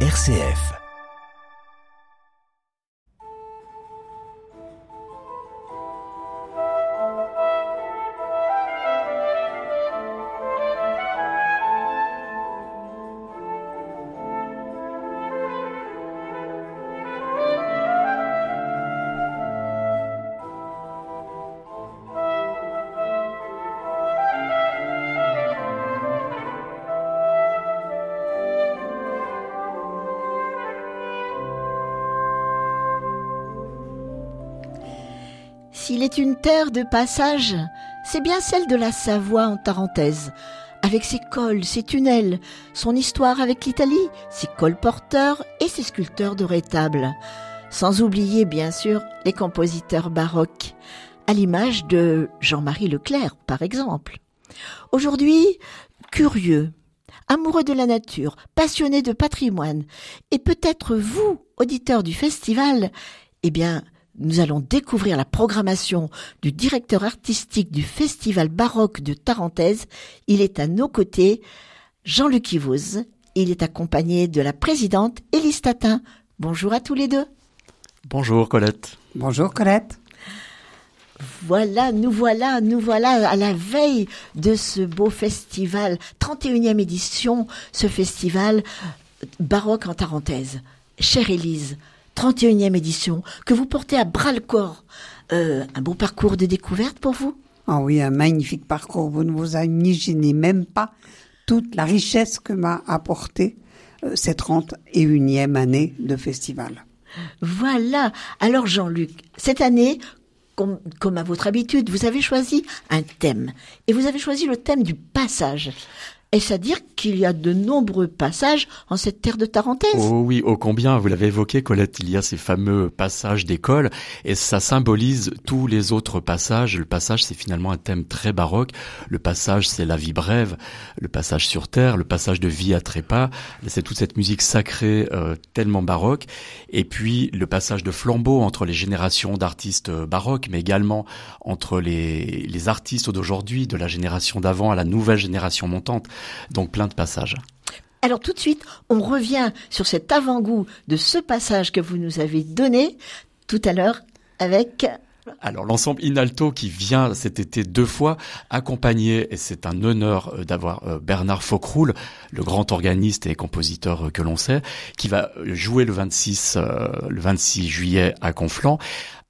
RCF. De passage, c'est bien celle de la Savoie en Tarentaise, avec ses cols, ses tunnels, son histoire avec l'Italie, ses colporteurs et ses sculpteurs de rétables. Sans oublier, bien sûr, les compositeurs baroques, à l'image de Jean-Marie Leclerc, par exemple. Aujourd'hui, curieux, amoureux de la nature, passionné de patrimoine, et peut-être vous, auditeurs du festival, eh bien, nous allons découvrir la programmation du directeur artistique du Festival baroque de Tarentaise. Il est à nos côtés, Jean-Luc Yvouz. Il est accompagné de la présidente Élise Tatin. Bonjour à tous les deux. Bonjour Colette. Bonjour Colette. Voilà, nous voilà, nous voilà à la veille de ce beau festival, 31e édition, ce festival baroque en Tarentaise. Chère Élise, 31e édition, que vous portez à bras le corps. Euh, un beau parcours de découverte pour vous? Ah oui, un magnifique parcours. Vous ne vous imaginez même pas toute la richesse que m'a apporté euh, cette 31e année de festival. Voilà. Alors Jean-Luc, cette année, comme, comme, à votre habitude, vous avez choisi un thème. Et vous avez choisi le thème du passage. Est-ce à dire qu'il y a de nombreux passages en cette terre de Tarentaise? Oh oui, ô combien, vous l'avez évoqué Colette, il y a ces fameux passages d'école et ça symbolise tous les autres passages. Le passage, c'est finalement un thème très baroque. Le passage, c'est la vie brève, le passage sur terre, le passage de vie à trépas. C'est toute cette musique sacrée euh, tellement baroque. Et puis le passage de flambeau entre les générations d'artistes baroques, mais également entre les, les artistes d'aujourd'hui, de la génération d'avant à la nouvelle génération montante. Donc plein de passages. Alors tout de suite, on revient sur cet avant-goût de ce passage que vous nous avez donné tout à l'heure avec alors l'ensemble Inalto qui vient cet été deux fois accompagné, et c'est un honneur d'avoir Bernard Faucroul, le grand organiste et compositeur que l'on sait, qui va jouer le 26, le 26 juillet à Conflans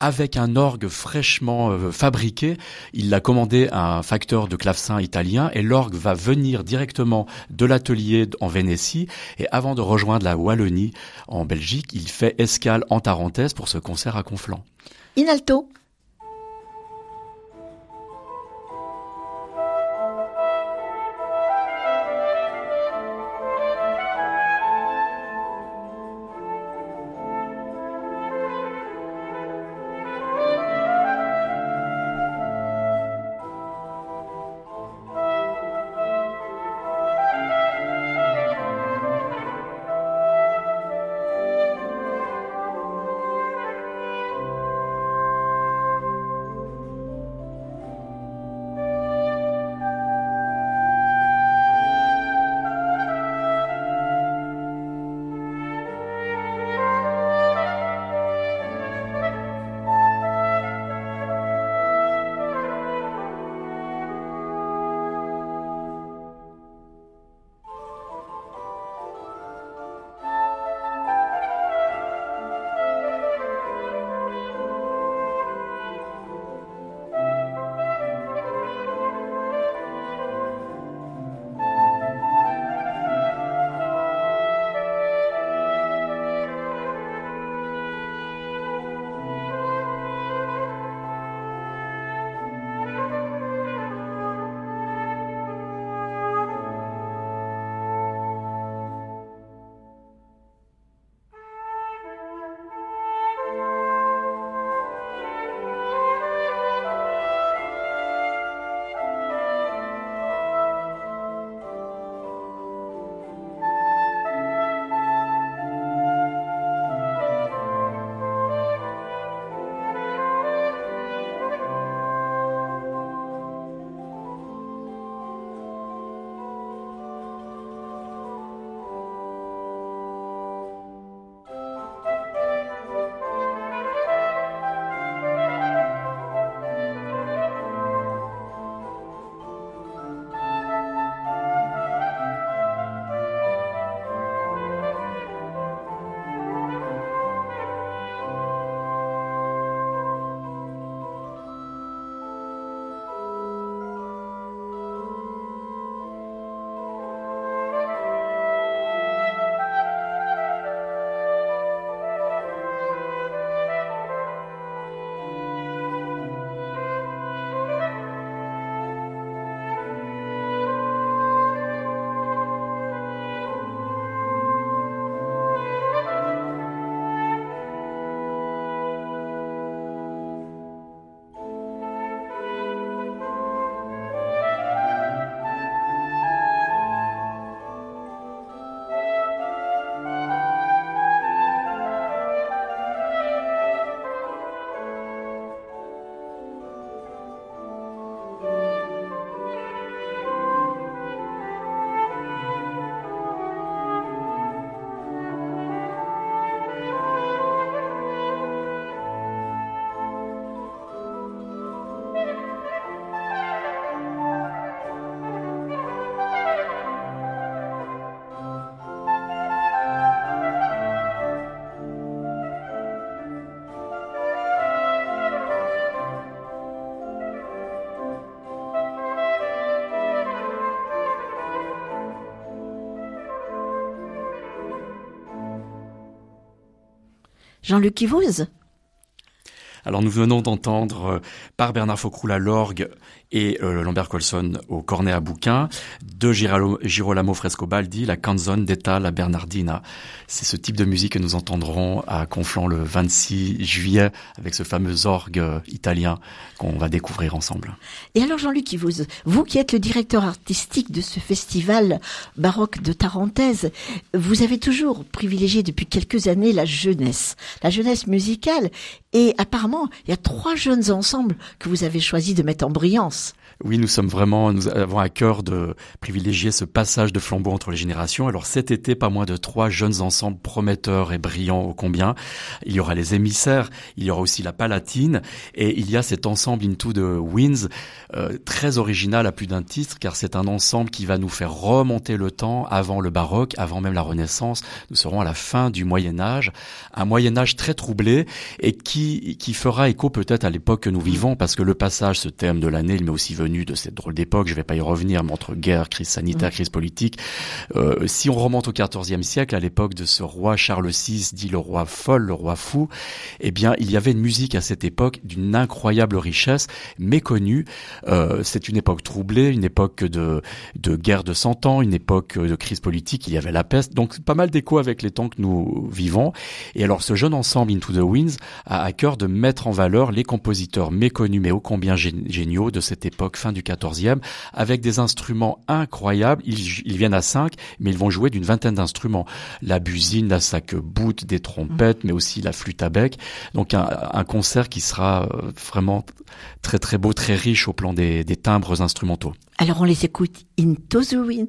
avec un orgue fraîchement euh, fabriqué. Il l'a commandé à un facteur de clavecin italien et l'orgue va venir directement de l'atelier en Vénétie et avant de rejoindre la Wallonie en Belgique, il fait escale en Tarentaise pour ce concert à Conflans. Inalto Jean-Luc Yvouz alors nous venons d'entendre euh, par Bernard Faucroul à l'orgue et euh, Lambert Colson au cornet à bouquin, de Girolamo Frescobaldi, la canzone d'Eta la Bernardina. C'est ce type de musique que nous entendrons à Conflans le 26 juillet avec ce fameux orgue euh, italien qu'on va découvrir ensemble. Et alors Jean-Luc vous, vous qui êtes le directeur artistique de ce festival baroque de Tarentaise, vous avez toujours privilégié depuis quelques années la jeunesse, la jeunesse musicale et apparemment il y a trois jeunes ensembles que vous avez choisi de mettre en brillance. Oui, nous sommes vraiment, nous avons à cœur de privilégier ce passage de flambeau entre les générations. Alors cet été, pas moins de trois jeunes ensembles prometteurs et brillants au combien. Il y aura les émissaires, il y aura aussi la Palatine, et il y a cet ensemble Into the Winds, euh, très original à plus d'un titre, car c'est un ensemble qui va nous faire remonter le temps avant le baroque, avant même la Renaissance. Nous serons à la fin du Moyen Âge, un Moyen Âge très troublé et qui qui fera écho peut-être à l'époque que nous vivons, parce que le passage, ce thème de l'année, il m'est aussi venu de cette drôle d'époque. Je vais pas y revenir, mais entre guerre, crise sanitaire, crise politique. Euh, si on remonte au XIVe siècle, à l'époque de ce roi Charles VI, dit le roi folle, le roi fou, eh bien, il y avait une musique à cette époque d'une incroyable richesse, méconnue. Euh, c'est une époque troublée, une époque de, de guerre de cent ans, une époque de crise politique. Il y avait la peste, donc pas mal d'écho avec les temps que nous vivons. Et alors, ce jeune ensemble Into the Winds a à cœur de mettre en valeur les compositeurs méconnus mais ô combien géniaux de cette époque fin du 14e, avec des instruments incroyables. Ils, viennent à cinq, mais ils vont jouer d'une vingtaine d'instruments. La buzine, la sac-boute, des trompettes, mais aussi la flûte à bec. Donc un, concert qui sera euh, vraiment très très beau, très riche au plan des, des timbres instrumentaux. Alors on les écoute Into the Wind.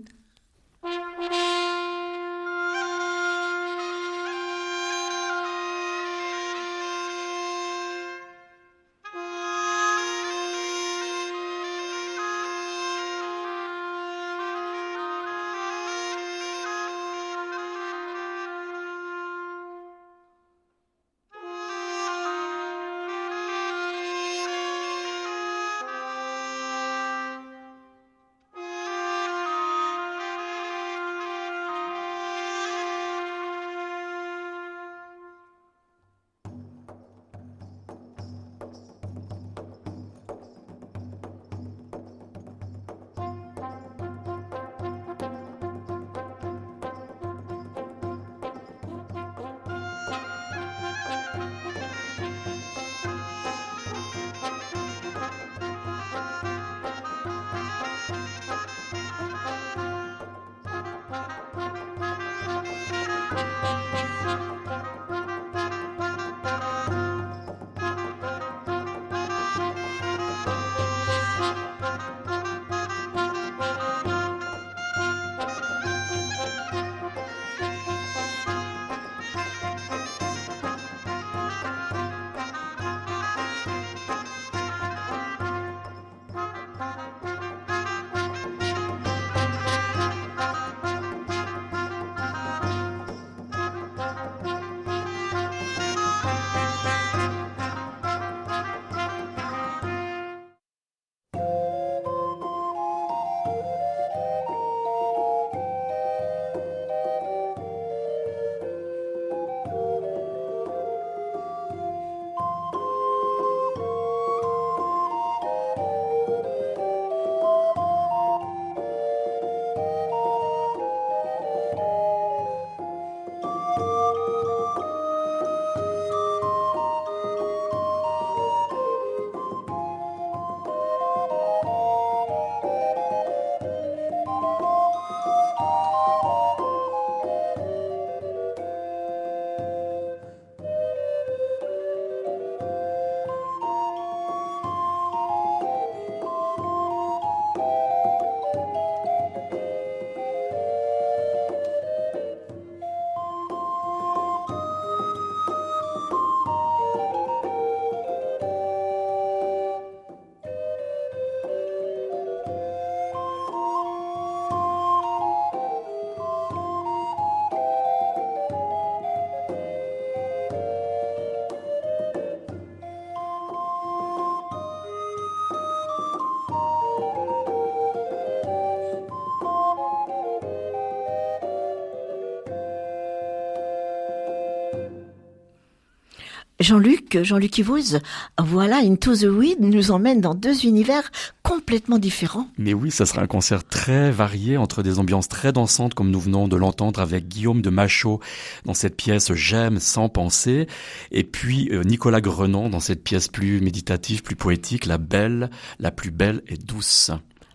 Jean-Luc, Jean-Luc Yvouz, voilà, Into the Weed nous emmène dans deux univers complètement différents. Mais oui, ça sera un concert très varié entre des ambiances très dansantes comme nous venons de l'entendre avec Guillaume de Machaut dans cette pièce J'aime sans penser et puis euh, Nicolas Grenon dans cette pièce plus méditative, plus poétique, La belle, la plus belle et douce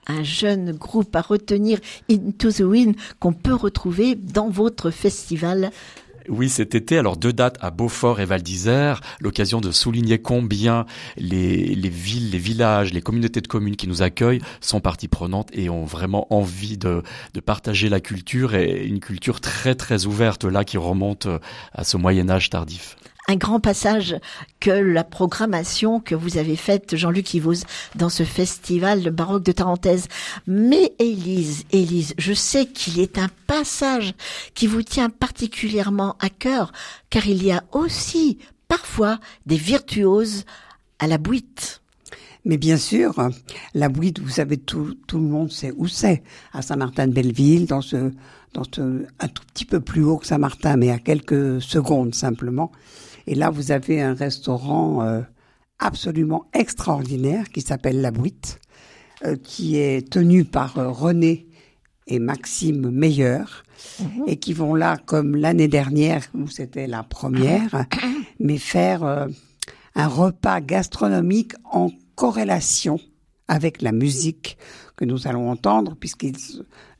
un jeune groupe à retenir Into the Wind qu'on peut retrouver dans votre festival oui, cet été, alors deux dates à Beaufort et Val d'Isère, l'occasion de souligner combien les, les, villes, les villages, les communautés de communes qui nous accueillent sont partie prenante et ont vraiment envie de, de partager la culture et une culture très très ouverte là qui remonte à ce Moyen Âge tardif un grand passage que la programmation que vous avez faite, Jean-Luc Yvoz, dans ce festival baroque de Tarentaise. Mais Élise, Élise, je sais qu'il est un passage qui vous tient particulièrement à cœur, car il y a aussi parfois des virtuoses à la bouite. Mais bien sûr, la bouite, vous savez, tout, tout le monde sait où c'est. À Saint-Martin-de-Belleville, dans un tout petit peu plus haut que Saint-Martin, mais à quelques secondes simplement. Et là, vous avez un restaurant euh, absolument extraordinaire qui s'appelle La Bouite, euh, qui est tenu par euh, René et Maxime Meyer, mhm. et qui vont là, comme l'année dernière, où c'était la première, mais faire un repas gastronomique en corrélation avec la musique que nous allons entendre, puisque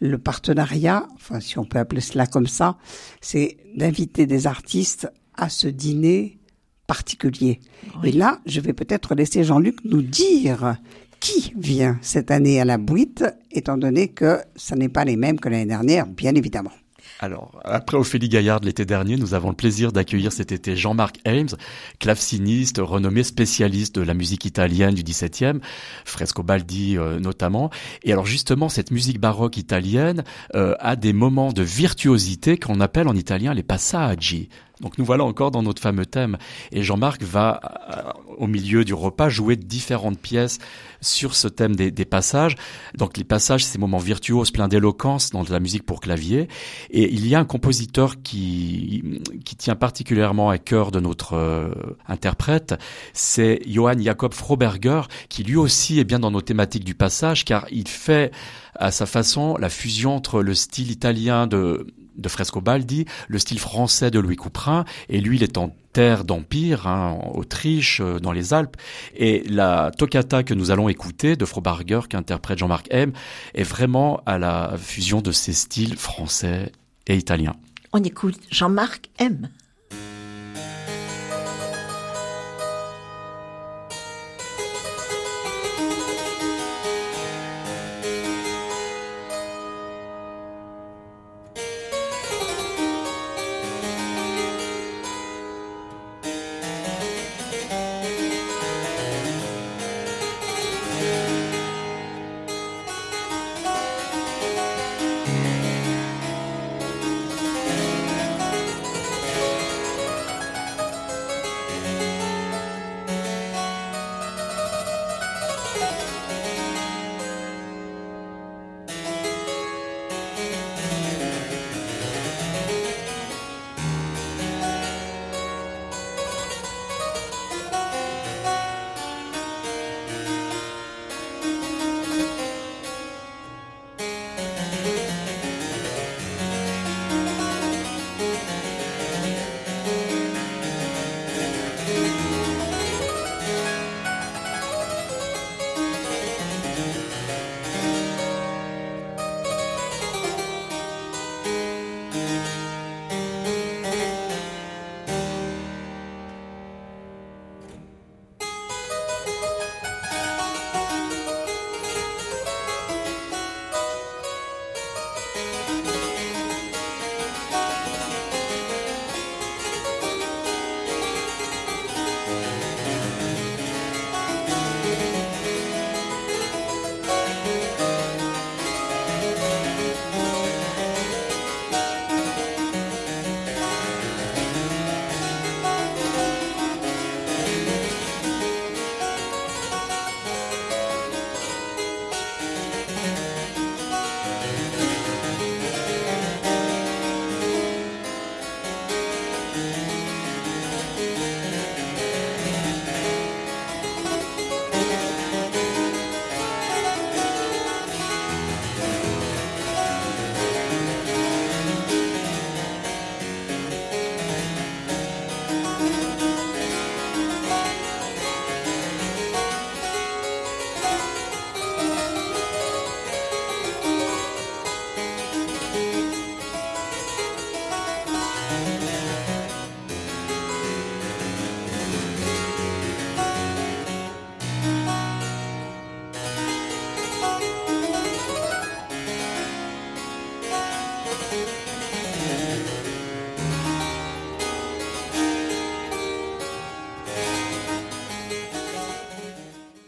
le partenariat, enfin si on peut appeler cela comme ça, c'est d'inviter des artistes à ce dîner particulier. Et là, je vais peut-être laisser Jean-Luc nous dire qui vient cette année à la Bouite, étant donné que ce n'est pas les mêmes que l'année dernière, bien évidemment. Alors, après Ophélie Gaillard l'été dernier, nous avons le plaisir d'accueillir cet été Jean-Marc Ames, claveciniste, renommé spécialiste de la musique italienne du XVIIe, Frescobaldi euh, notamment. Et alors justement, cette musique baroque italienne euh, a des moments de virtuosité qu'on appelle en italien les passaggi. Donc nous voilà encore dans notre fameux thème. Et Jean-Marc va, euh, au milieu du repas, jouer différentes pièces sur ce thème des, passages. Donc les passages, ces moments virtuoses, pleins d'éloquence dans de la musique pour clavier. Et il y a un compositeur qui, qui tient particulièrement à cœur de notre euh, interprète, c'est Johann Jakob Froberger, qui lui aussi est bien dans nos thématiques du passage, car il fait à sa façon la fusion entre le style italien de de Frescobaldi, le style français de Louis Couperin, et lui, il est en terre d'empire, hein, en Autriche, euh, dans les Alpes, et la toccata que nous allons écouter de Frobarger, qu'interprète Jean-Marc M, est vraiment à la fusion de ces styles français et italiens. On écoute Jean-Marc M.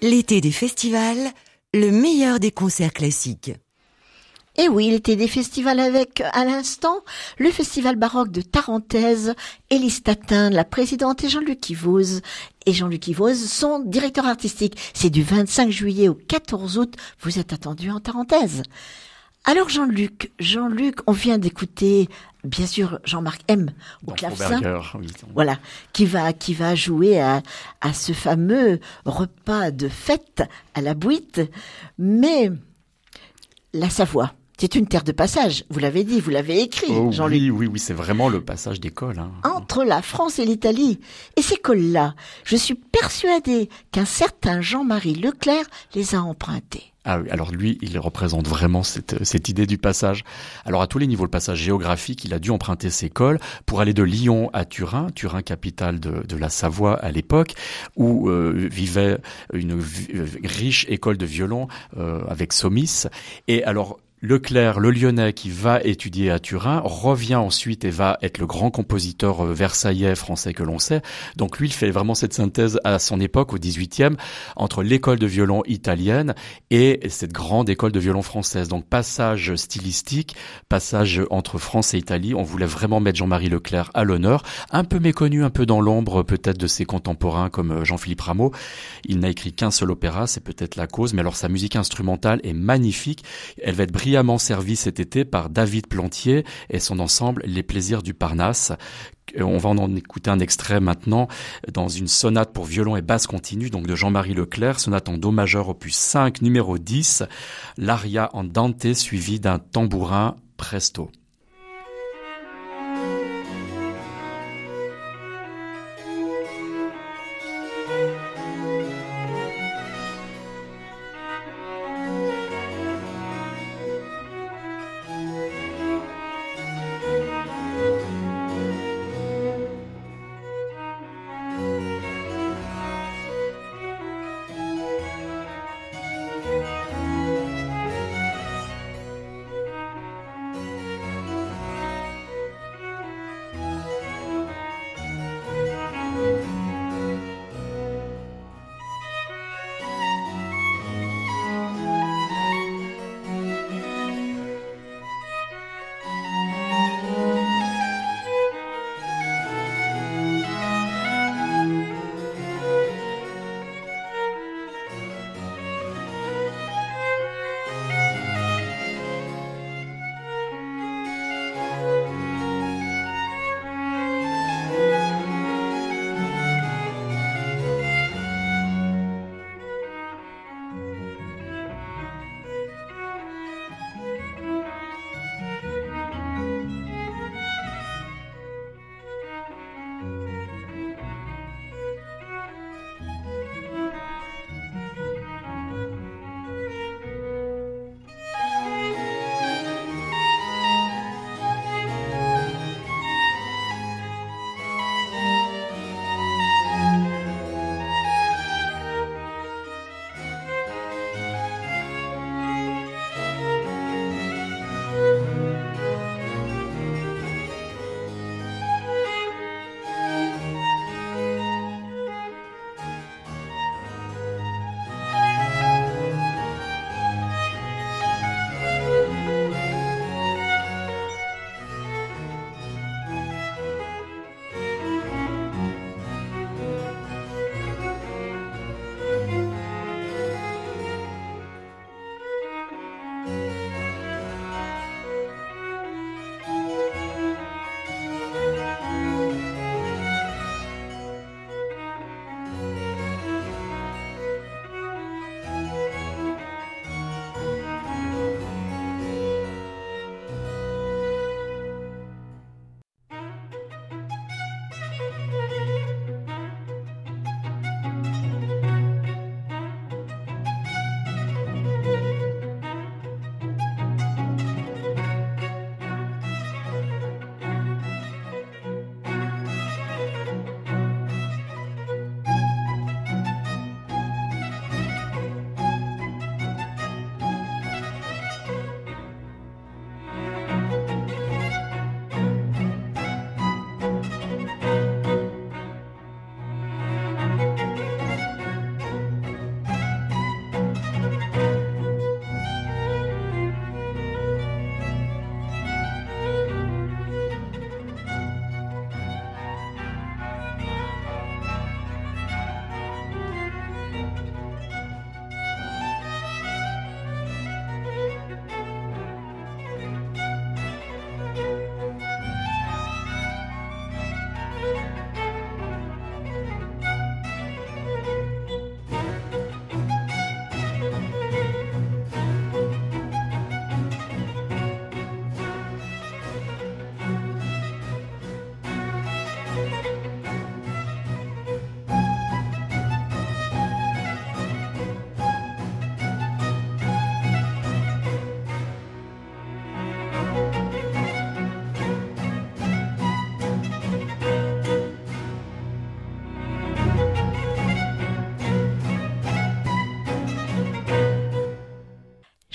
L'été des festivals, le meilleur des concerts classiques. Et oui, il était des festivals avec, à l'instant, le festival baroque de Tarentaise, Élise Tatin, la présidente, et Jean-Luc Ivoz. Et Jean-Luc Ivoz, son directeur artistique. C'est du 25 juillet au 14 août. Vous êtes attendu en Tarentaise. Alors Jean-Luc, Jean-Luc, on vient d'écouter bien sûr Jean-Marc M au clavecin, voilà, qui va qui va jouer à, à ce fameux repas de fête à la Bouite, mais la Savoie. C'est une terre de passage, vous l'avez dit, vous l'avez écrit, oh Jean-Luc. Oui, oui, oui, c'est vraiment le passage d'école. Hein. Entre la France et l'Italie. Et ces cols-là, je suis persuadée qu'un certain Jean-Marie Leclerc les a empruntés. Ah alors lui, il représente vraiment cette, cette idée du passage. Alors à tous les niveaux, le passage géographique, il a dû emprunter ses cols pour aller de Lyon à Turin, Turin capitale de, de la Savoie à l'époque, où euh, vivait une euh, riche école de violon euh, avec Somis. Et alors Leclerc, le Lyonnais, qui va étudier à Turin, revient ensuite et va être le grand compositeur euh, versaillais français que l'on sait. Donc lui, il fait vraiment cette synthèse à son époque, au 18e, entre l'école de violon italienne et cette grande école de violon française. Donc passage stylistique, passage entre France et Italie. On voulait vraiment mettre Jean-Marie Leclerc à l'honneur. Un peu méconnu, un peu dans l'ombre peut-être de ses contemporains comme euh, Jean-Philippe Rameau. Il n'a écrit qu'un seul opéra, c'est peut-être la cause, mais alors sa musique instrumentale est magnifique. Elle va être brillante servi cet été par David Plantier et son ensemble Les plaisirs du Parnasse. Euh, on va en écouter un extrait maintenant dans une sonate pour violon et basse continue, donc de Jean-Marie Leclerc, sonate en do majeur opus 5, numéro 10, l'aria en dante suivi d'un tambourin presto.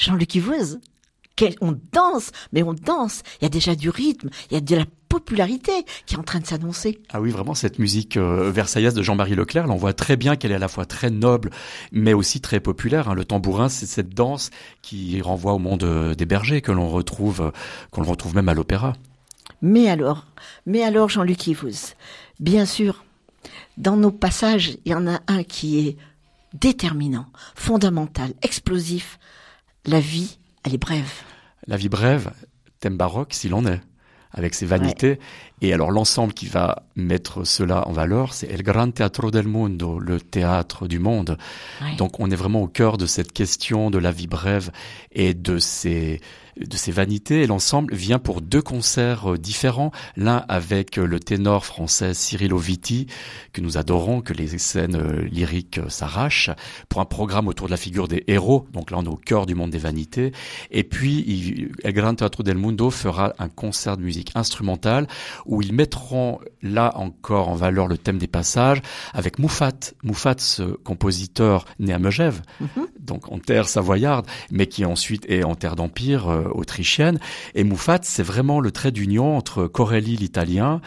Jean-Luc Yves, on danse, mais on danse. Il y a déjà du rythme, il y a de la popularité qui est en train de s'annoncer. Ah oui, vraiment, cette musique euh, versaillaise de Jean-Marie Leclerc, là, on voit très bien qu'elle est à la fois très noble, mais aussi très populaire. Hein. Le tambourin, c'est cette danse qui renvoie au monde euh, des bergers, que l'on retrouve, euh, qu'on retrouve même à l'opéra. Mais alors, mais alors, Jean-Luc Yves, bien sûr, dans nos passages, il y en a un qui est déterminant, fondamental, explosif. La vie, elle est brève. La vie brève, thème baroque s'il en est avec ses vanités. Et alors l'ensemble qui va mettre cela en valeur, c'est El Gran Teatro del Mundo, le théâtre du monde. Donc on est vraiment au cœur de cette question de la vie brève et de ses de ses vanités et l'ensemble vient pour deux concerts euh, différents, l'un avec euh, le ténor français Cyril Oviti que nous adorons, que les scènes euh, lyriques s'arrachent, pour un programme autour de la figure des héros, donc là on est au cœur du monde des vanités, et puis El Gran Teatro del Mundo fera un concert de musique instrumentale où ils mettront là encore en valeur le thème des passages avec Moufat, Moufat ce compositeur né à Megève, mhm. Donc en terre savoyarde, mais qui ensuite est en terre d'empire autrichienne. Et Moufat, c'est vraiment le trait d'union entre Corelli l'italien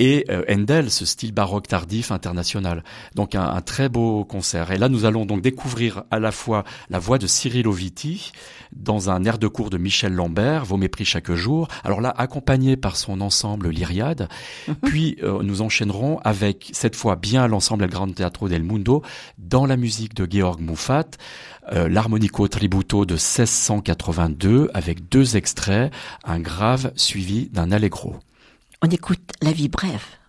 et euh, Handel, ce style baroque tardif international. Donc un, très beau concert. Et là, nous allons donc découvrir à la fois la voix de Cyril Oviti dans un air de cours de Michel Lambert, Vos mépris chaque jour. Alors là, accompagné par son ensemble Lyriade. Mhm. Puis euh, nous enchaînerons avec cette fois bien l'ensemble El Gran Teatro del Mundo dans la musique de Georg Moufat. Euh, l'harmonico tributo de 1682 avec deux extraits, un grave suivi d'un allegro. On écoute La vie brève.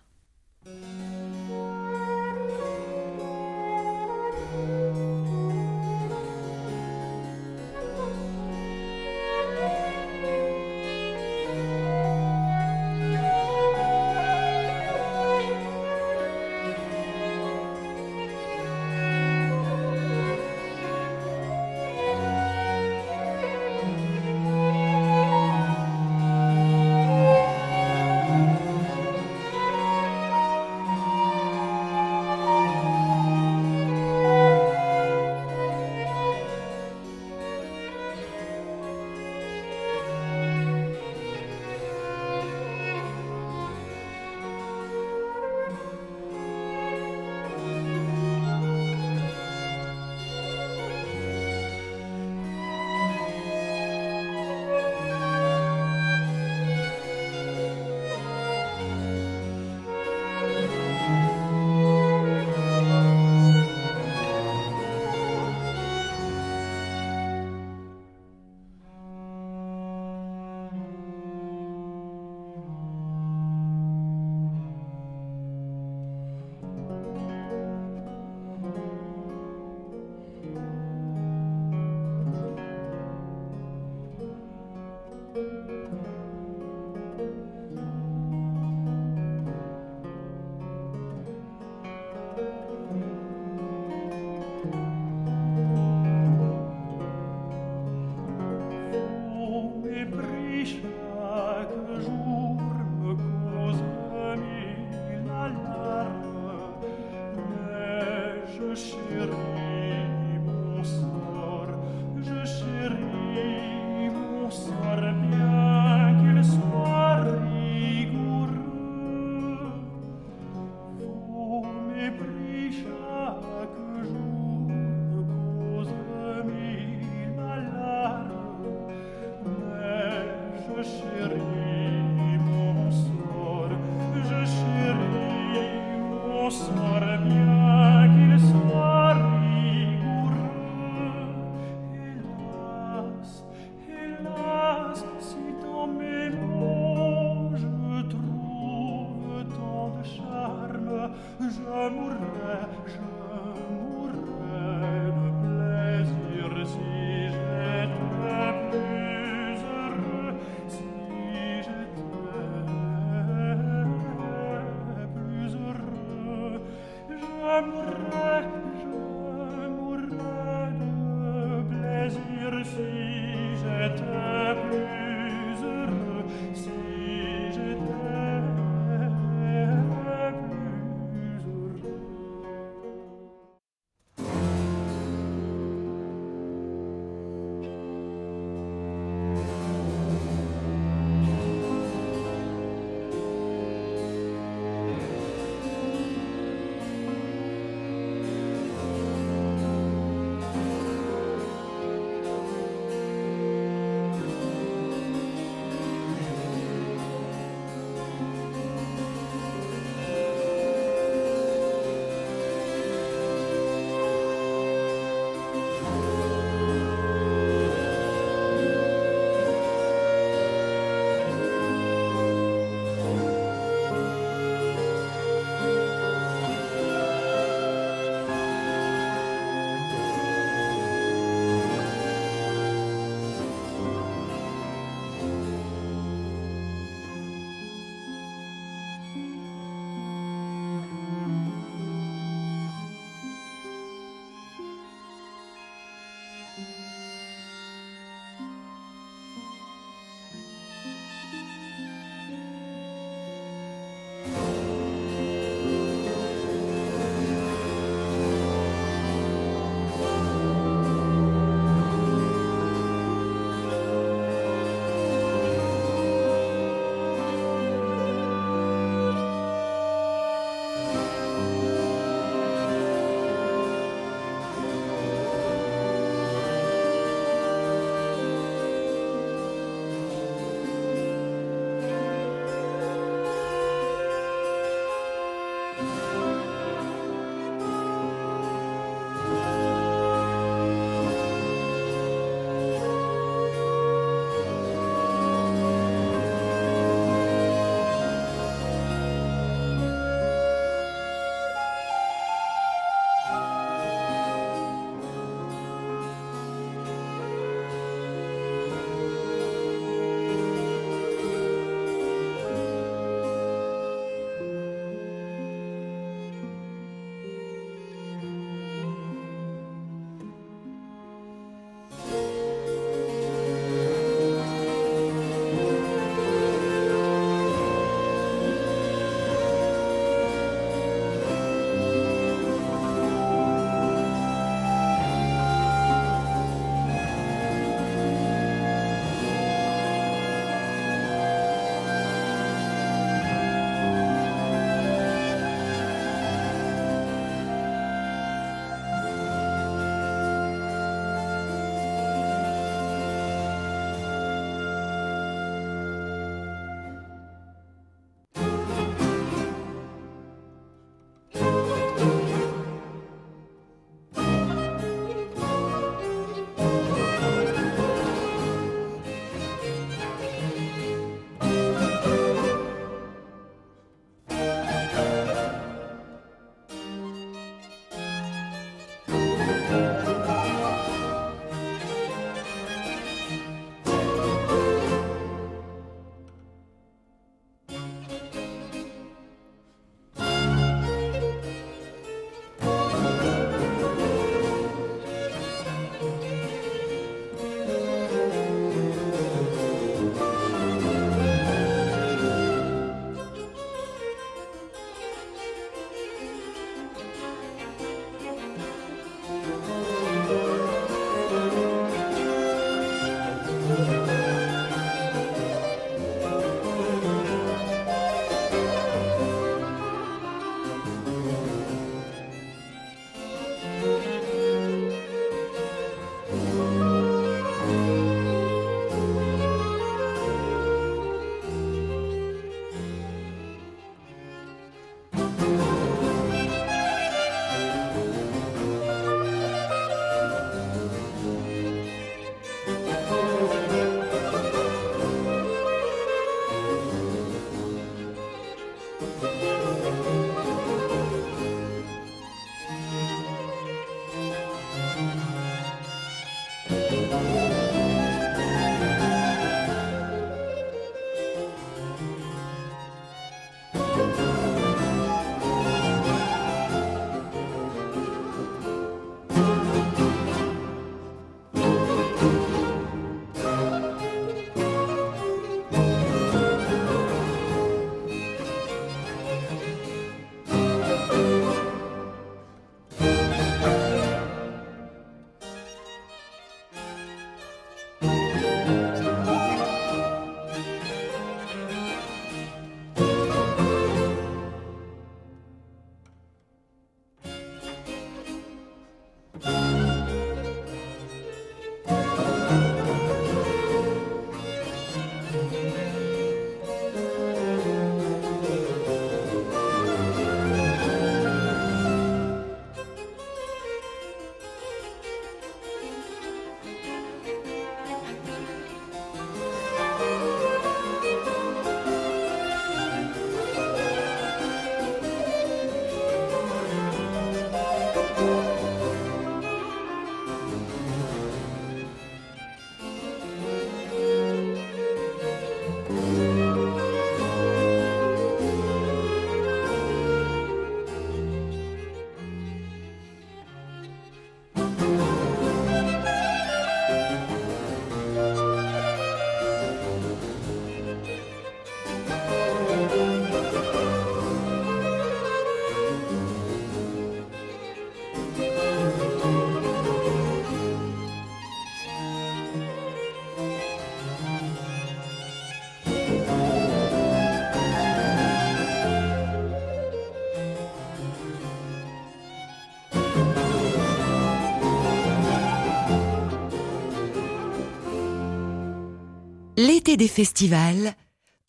L'été des festivals,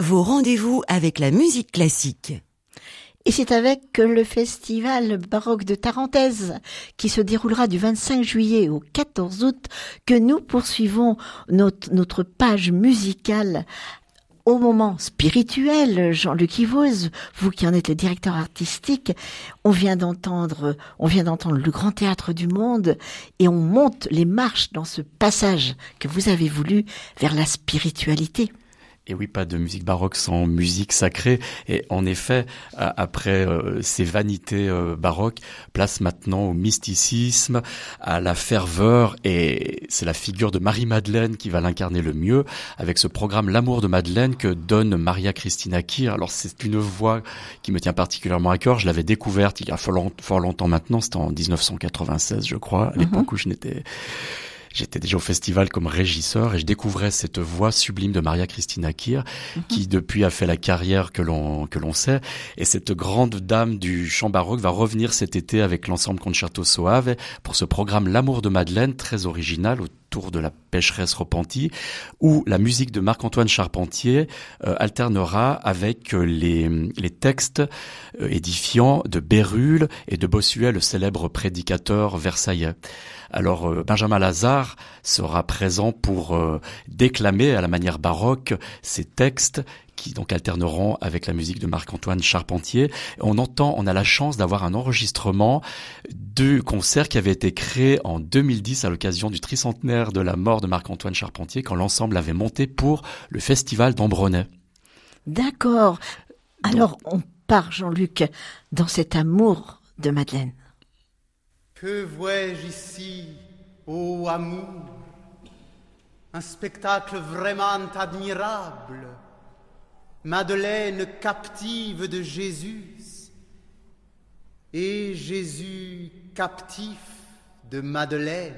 vos rendez-vous avec la musique classique. Et c'est avec le festival baroque de Tarentaise qui se déroulera du 25 juillet au 14 août que nous poursuivons notre, notre page musicale au moment spirituel, Jean-Luc Ivoz, vous qui en êtes le directeur artistique, on vient d'entendre, on vient d'entendre le grand théâtre du monde et on monte les marches dans ce passage que vous avez voulu vers la spiritualité. Et oui, pas de musique baroque sans musique sacrée. Et en effet, après euh, ces vanités euh, baroques, place maintenant au mysticisme, à la ferveur. Et c'est la figure de Marie-Madeleine qui va l'incarner le mieux avec ce programme L'amour de Madeleine que donne Maria Christina Kir. Alors c'est une voix qui me tient particulièrement à cœur. Je l'avais découverte il y a fort, longtemps maintenant. C'était en 1996, je crois, à l'époque mm-hmm. où je n'étais J'étais déjà au festival comme régisseur et je découvrais cette voix sublime de Maria Christina Kir, mhm. qui depuis a fait la carrière que l'on que l'on sait. Et cette grande dame du chant baroque va revenir cet été avec l'ensemble Concerto Soave pour ce programme L'amour de Madeleine, très original de la pécheresse repentie, où la musique de Marc-Antoine Charpentier euh, alternera avec euh, les, les textes euh, édifiants de Bérulle et de Bossuet, le célèbre prédicateur versaillais. Alors Benjamin Lazare sera présent pour déclamer à la manière baroque ces textes qui donc alterneront avec la musique de Marc-Antoine Charpentier. On entend, on a la chance d'avoir un enregistrement du concert qui avait été créé en 2010 à l'occasion du tricentenaire de la mort de Marc-Antoine Charpentier quand l'ensemble avait monté pour le festival d'Ambronay. D'accord. Alors on part, Jean-Luc, dans cet amour de Madeleine. Que vois-je ici, ô amour? Un spectacle vraiment admirable. Madeleine captive de Jésus et Jésus captif de Madeleine.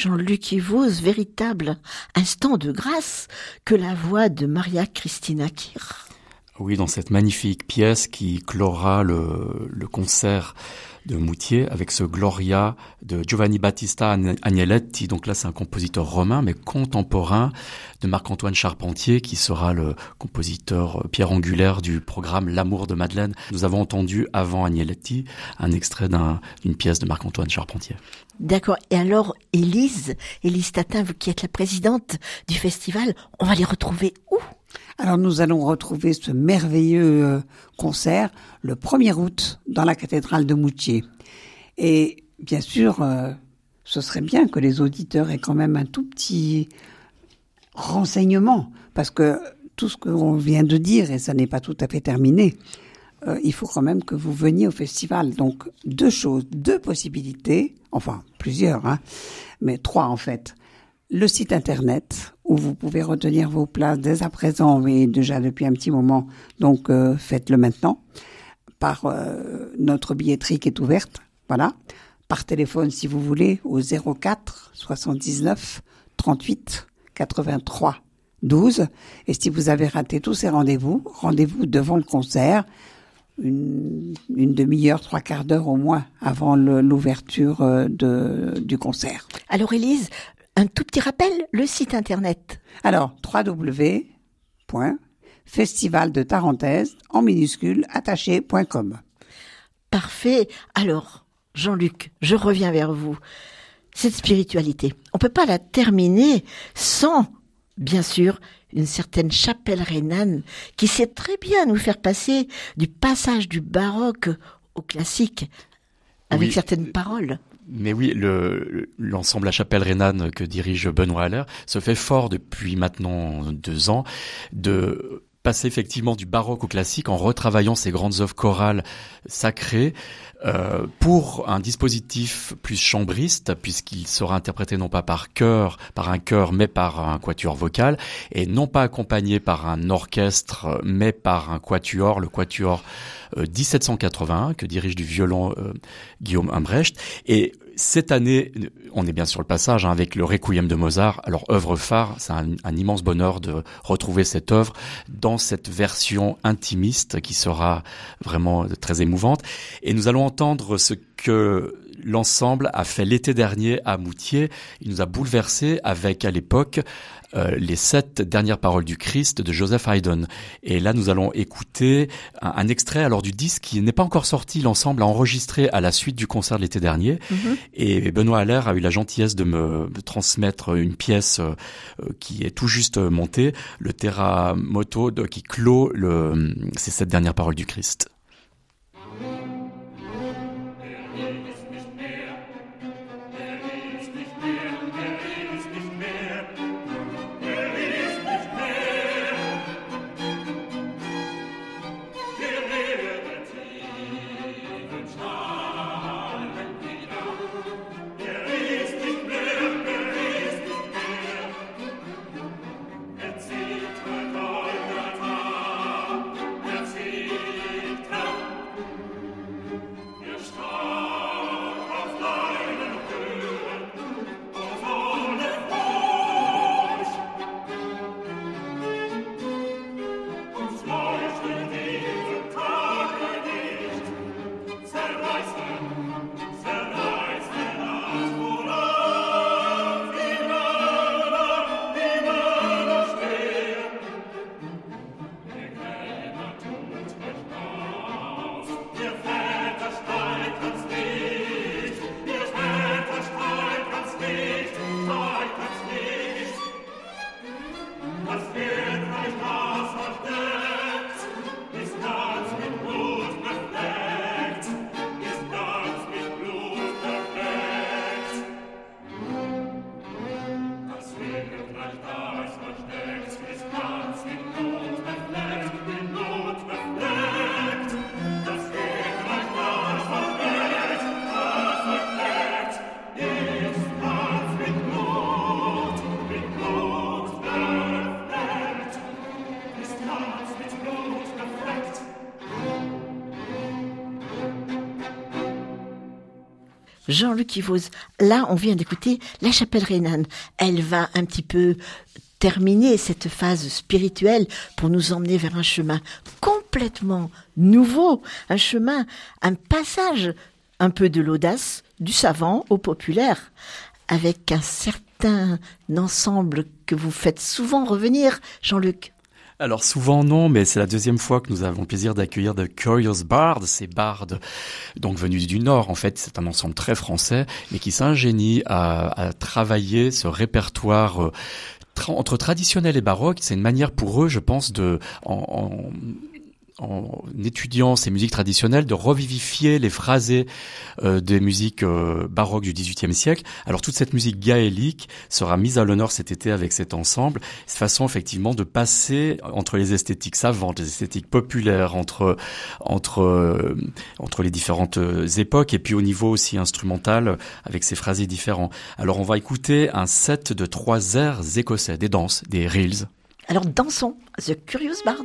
Jean-Luc Yvos, véritable instant de grâce que la voix de Maria Christina Kir. Oui, dans cette magnifique pièce qui clora le concert de Moutier avec ce Gloria de Giovanni Battista Agnelletti. Donc là, c'est un compositeur romain, mais contemporain de Marc-Antoine Charpentier, qui sera le compositeur pierre angulaire du programme L'amour de Madeleine. Nous avons entendu avant Agnelletti un extrait d'une pièce de Marc-Antoine Charpentier. D'accord. Et alors, Élise, Élise Tatin, vous qui êtes la présidente du festival, on va les retrouver où? Alors nous allons retrouver ce merveilleux euh, concert le 1er août dans la cathédrale de Moutier. Et bien sûr, euh, ce serait bien que les auditeurs aient quand même un tout petit renseignement, parce que tout ce qu'on vient de dire, et ça n'est pas tout à fait terminé, euh, il faut quand même que vous veniez au festival. Donc deux choses, deux possibilités, enfin plusieurs, hein, mais trois en fait le site internet où vous pouvez retenir vos places dès à présent et déjà depuis un petit moment. Donc euh, faites-le maintenant par euh, notre billetterie qui est ouverte. Voilà. Par téléphone si vous voulez au 04 79 38 83 12. Et si vous avez raté tous ces rendez-vous, rendez-vous devant le concert une, une demi-heure, trois quarts d'heure au moins avant l'ouverture euh, du concert. Alors Élise, un tout petit rappel, le site internet. Alors, www.festival de Tarentaise en minuscule attaché.com. Parfait. Alors, Jean-Luc, je reviens vers vous. Cette spiritualité, on peut pas la terminer sans, bien sûr, une certaine chapelle rhénane qui sait très bien nous faire passer du passage du baroque au classique avec certaines paroles. Mais oui, l'ensemble La Chapelle Rhénane que dirige Benoît Haller se fait fort depuis maintenant deux ans de passer effectivement du baroque au classique en retravaillant ces grandes œuvres chorales sacrées euh, pour un dispositif plus chambriste puisqu'il sera interprété non pas par chœur, par un chœur mais par un quatuor vocal et non pas accompagné par un orchestre mais par un quatuor, le quatuor 1781 euh, que dirige du violon euh, Guillaume Imbrecht et cette année, on est bien sur le passage hein, avec le Requiem de Mozart. Alors œuvre phare, c'est un, immense bonheur de retrouver cette œuvre dans cette version intimiste qui sera vraiment très émouvante. Et nous allons entendre ce que l'ensemble a fait l'été dernier à Moutier. Il nous a bouleversé avec à l'époque euh, les sept dernières paroles du Christ de Joseph Haydn. Et là, nous allons écouter un, extrait alors du disque qui n'est pas encore sorti. L'ensemble a enregistré à la suite du concert de l'été dernier. Mhm. Et Benoît Allaire a eu la gentillesse de me transmettre une pièce euh, qui est tout juste montée, le Terra Moto qui clôt le, ces sept dernières paroles du Christ. Jean-Luc Yvose. Là, on vient d'écouter La Chapelle Rhénane. Elle va un petit peu terminer cette phase spirituelle pour nous emmener vers un chemin complètement nouveau, un chemin, un passage un peu de l'audace, du savant au populaire, avec un certain ensemble que vous faites souvent revenir, Jean-Luc. Alors souvent non, mais c'est la deuxième fois que nous avons le plaisir d'accueillir The Curious Bards, ces bardes donc venus du Nord. En fait, c'est un ensemble très français, mais qui s'ingénie à, à, travailler ce répertoire euh, entre traditionnel et baroque. C'est une manière pour eux, je pense, de en, en en étudiant ces musiques traditionnelles, de revivifier les phrasés euh, des musiques euh, baroques du XVIIIe siècle. Alors toute cette musique gaélique sera mise à l'honneur cet été avec cet ensemble, cette façon effectivement de passer entre les esthétiques savantes, les esthétiques populaires, entre entre euh, entre les différentes époques, et puis au niveau aussi instrumental avec ces phrasés différents. Alors on va écouter un set de trois airs écossais, des danses, des reels. Alors dansons, The Curious Bard.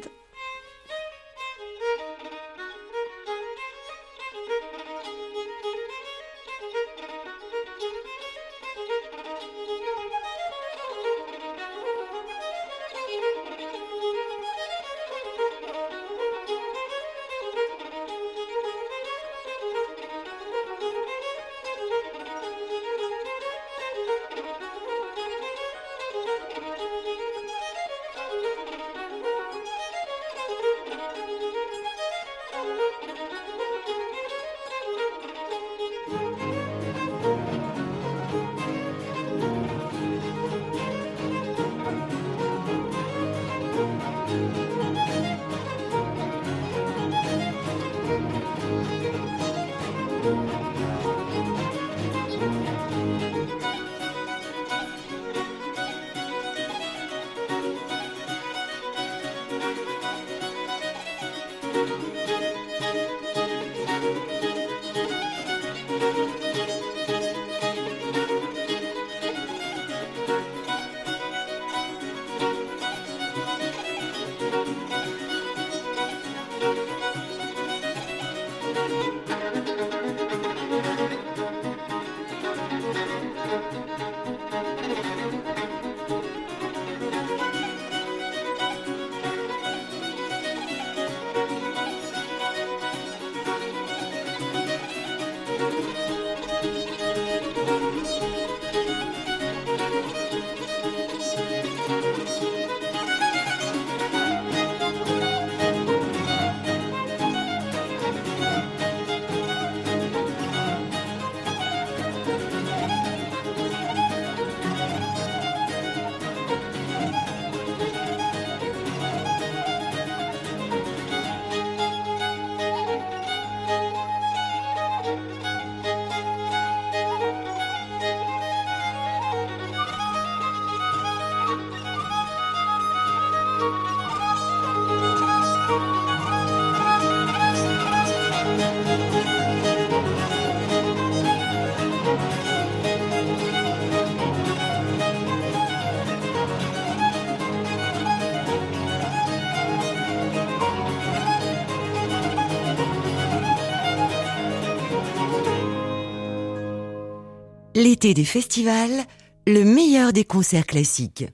L'été des festivals, le meilleur des concerts classiques.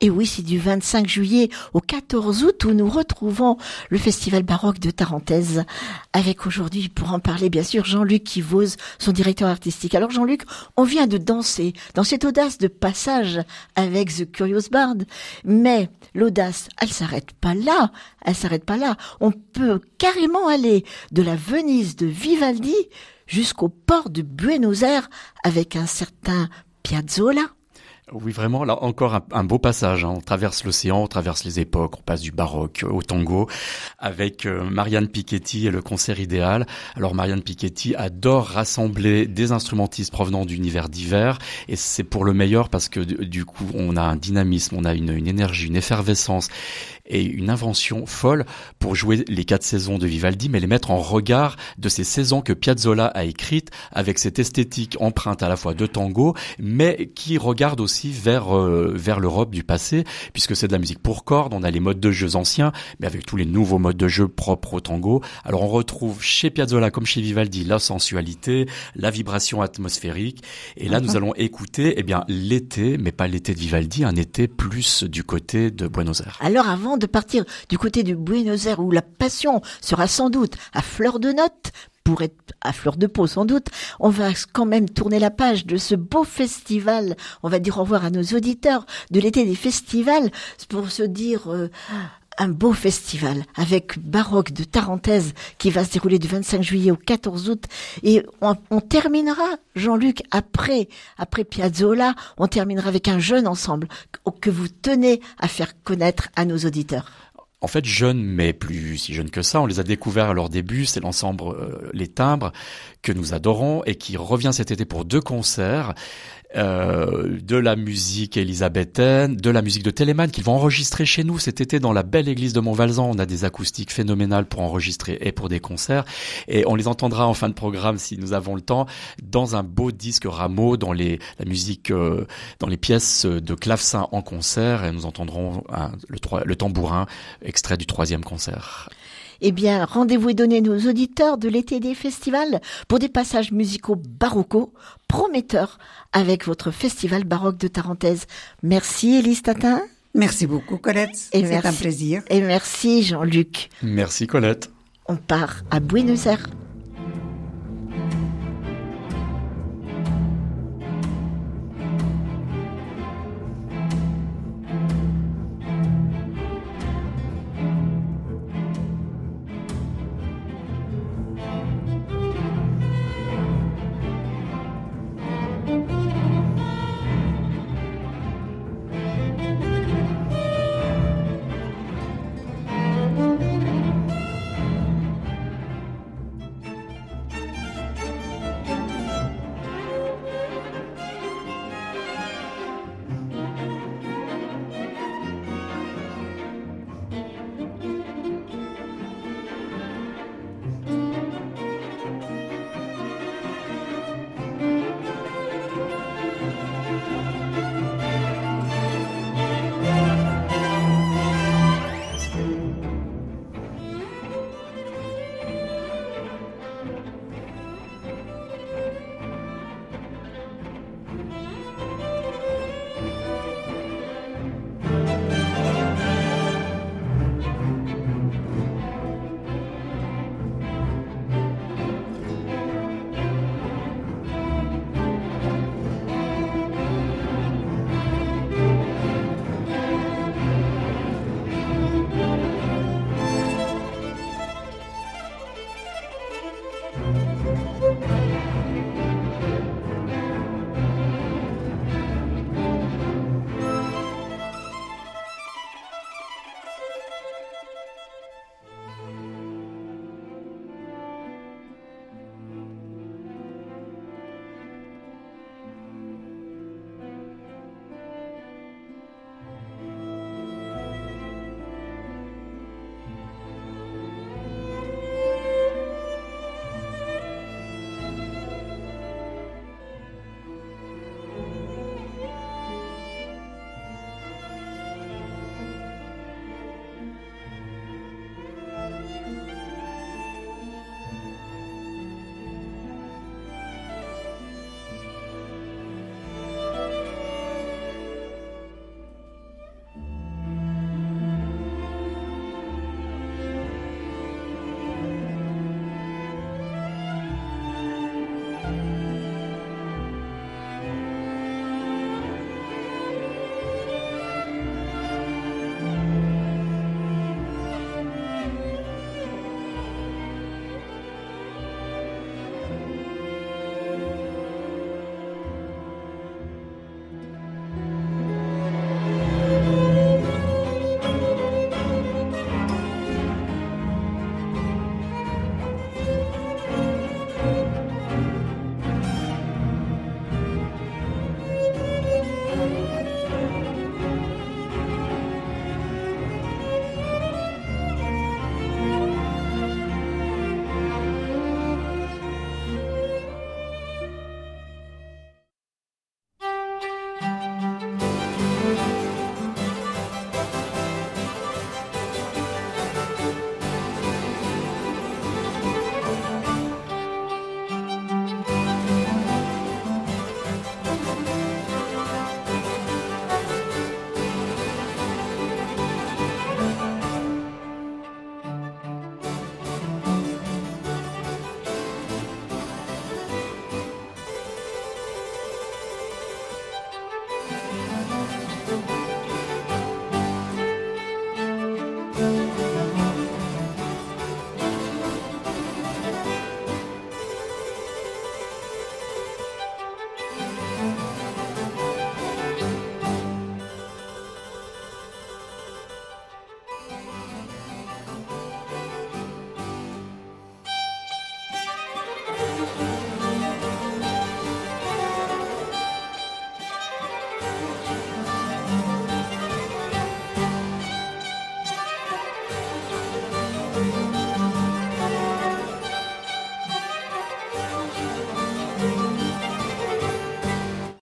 Et oui, c'est du 25 juillet au 14 août où nous retrouvons le Festival baroque de Tarentaise avec aujourd'hui, pour en parler, bien sûr, Jean-Luc Kivose, son directeur artistique. Alors Jean-Luc, on vient de danser dans cette audace de passage avec The Curious Bard, mais l'audace, elle s'arrête pas là, elle s'arrête pas là. On peut carrément aller de la Venise de Vivaldi jusqu'au port de Buenos Aires avec un certain Piazzolla. Oui, vraiment, là encore un, beau passage. Hein. On traverse l'océan, on traverse les époques, on passe du baroque au tango avec euh, Marianne Piketty et le concert idéal. Alors Marianne Piketty adore rassembler des instrumentistes provenant d'univers divers et c'est pour le meilleur parce que du coup on a un dynamisme, on a une énergie, une effervescence et une invention folle pour jouer les quatre saisons de Vivaldi, mais les mettre en regard de ces saisons que Piazzolla a écrites avec cette esthétique empreinte à la fois de tango, mais qui regarde aussi vers euh, vers l'Europe du passé, puisque c'est de la musique pour cordes. On a les modes de jeux anciens, mais avec tous les nouveaux modes de jeu propres au tango. Alors on retrouve chez Piazzolla comme chez Vivaldi la sensualité, la vibration atmosphérique. Et là, nous allons écouter, eh bien, l'été, mais pas l'été de Vivaldi, un été plus du côté de Buenos Aires. Alors avant de partir du côté de Buenos Aires où la passion sera sans doute à fleur de notes, pour être à fleur de peau sans doute, on va quand même tourner la page de ce beau festival. On va dire au revoir à nos auditeurs de l'été des festivals pour se dire euh, un beau festival avec Baroque de Tarentaise qui va se dérouler du 25 juillet au 14 août et on, terminera Jean-Luc après après Piazzolla, on terminera avec un jeune ensemble que- que vous tenez à faire connaître à nos auditeurs. En fait, jeunes, mais plus si jeunes que ça, on les a découverts à leur début. C'est l'ensemble euh, Les Timbres que nous adorons et qui revient cet été pour deux concerts. Euh, de la musique élisabéthaine, de la musique de Téléman qu'ils vont enregistrer chez nous cet été dans la belle église de Montvalzan. On a des acoustiques phénoménales pour enregistrer et pour des concerts. Et on les entendra en fin de programme si nous avons le temps dans un beau disque Rameau dans les la musique euh, dans les pièces de clavecin en concert et nous entendrons le tambourin extrait du troisième concert. Eh bien, rendez-vous est donné à nos auditeurs de l'été des festivals pour des passages musicaux baroccos prometteurs avec votre festival baroque de Tarentaise. Merci Élise Tatin Merci beaucoup, Colette. Et C'est un plaisir. et merci Jean-Luc. Merci Colette. On part à Buenos Aires.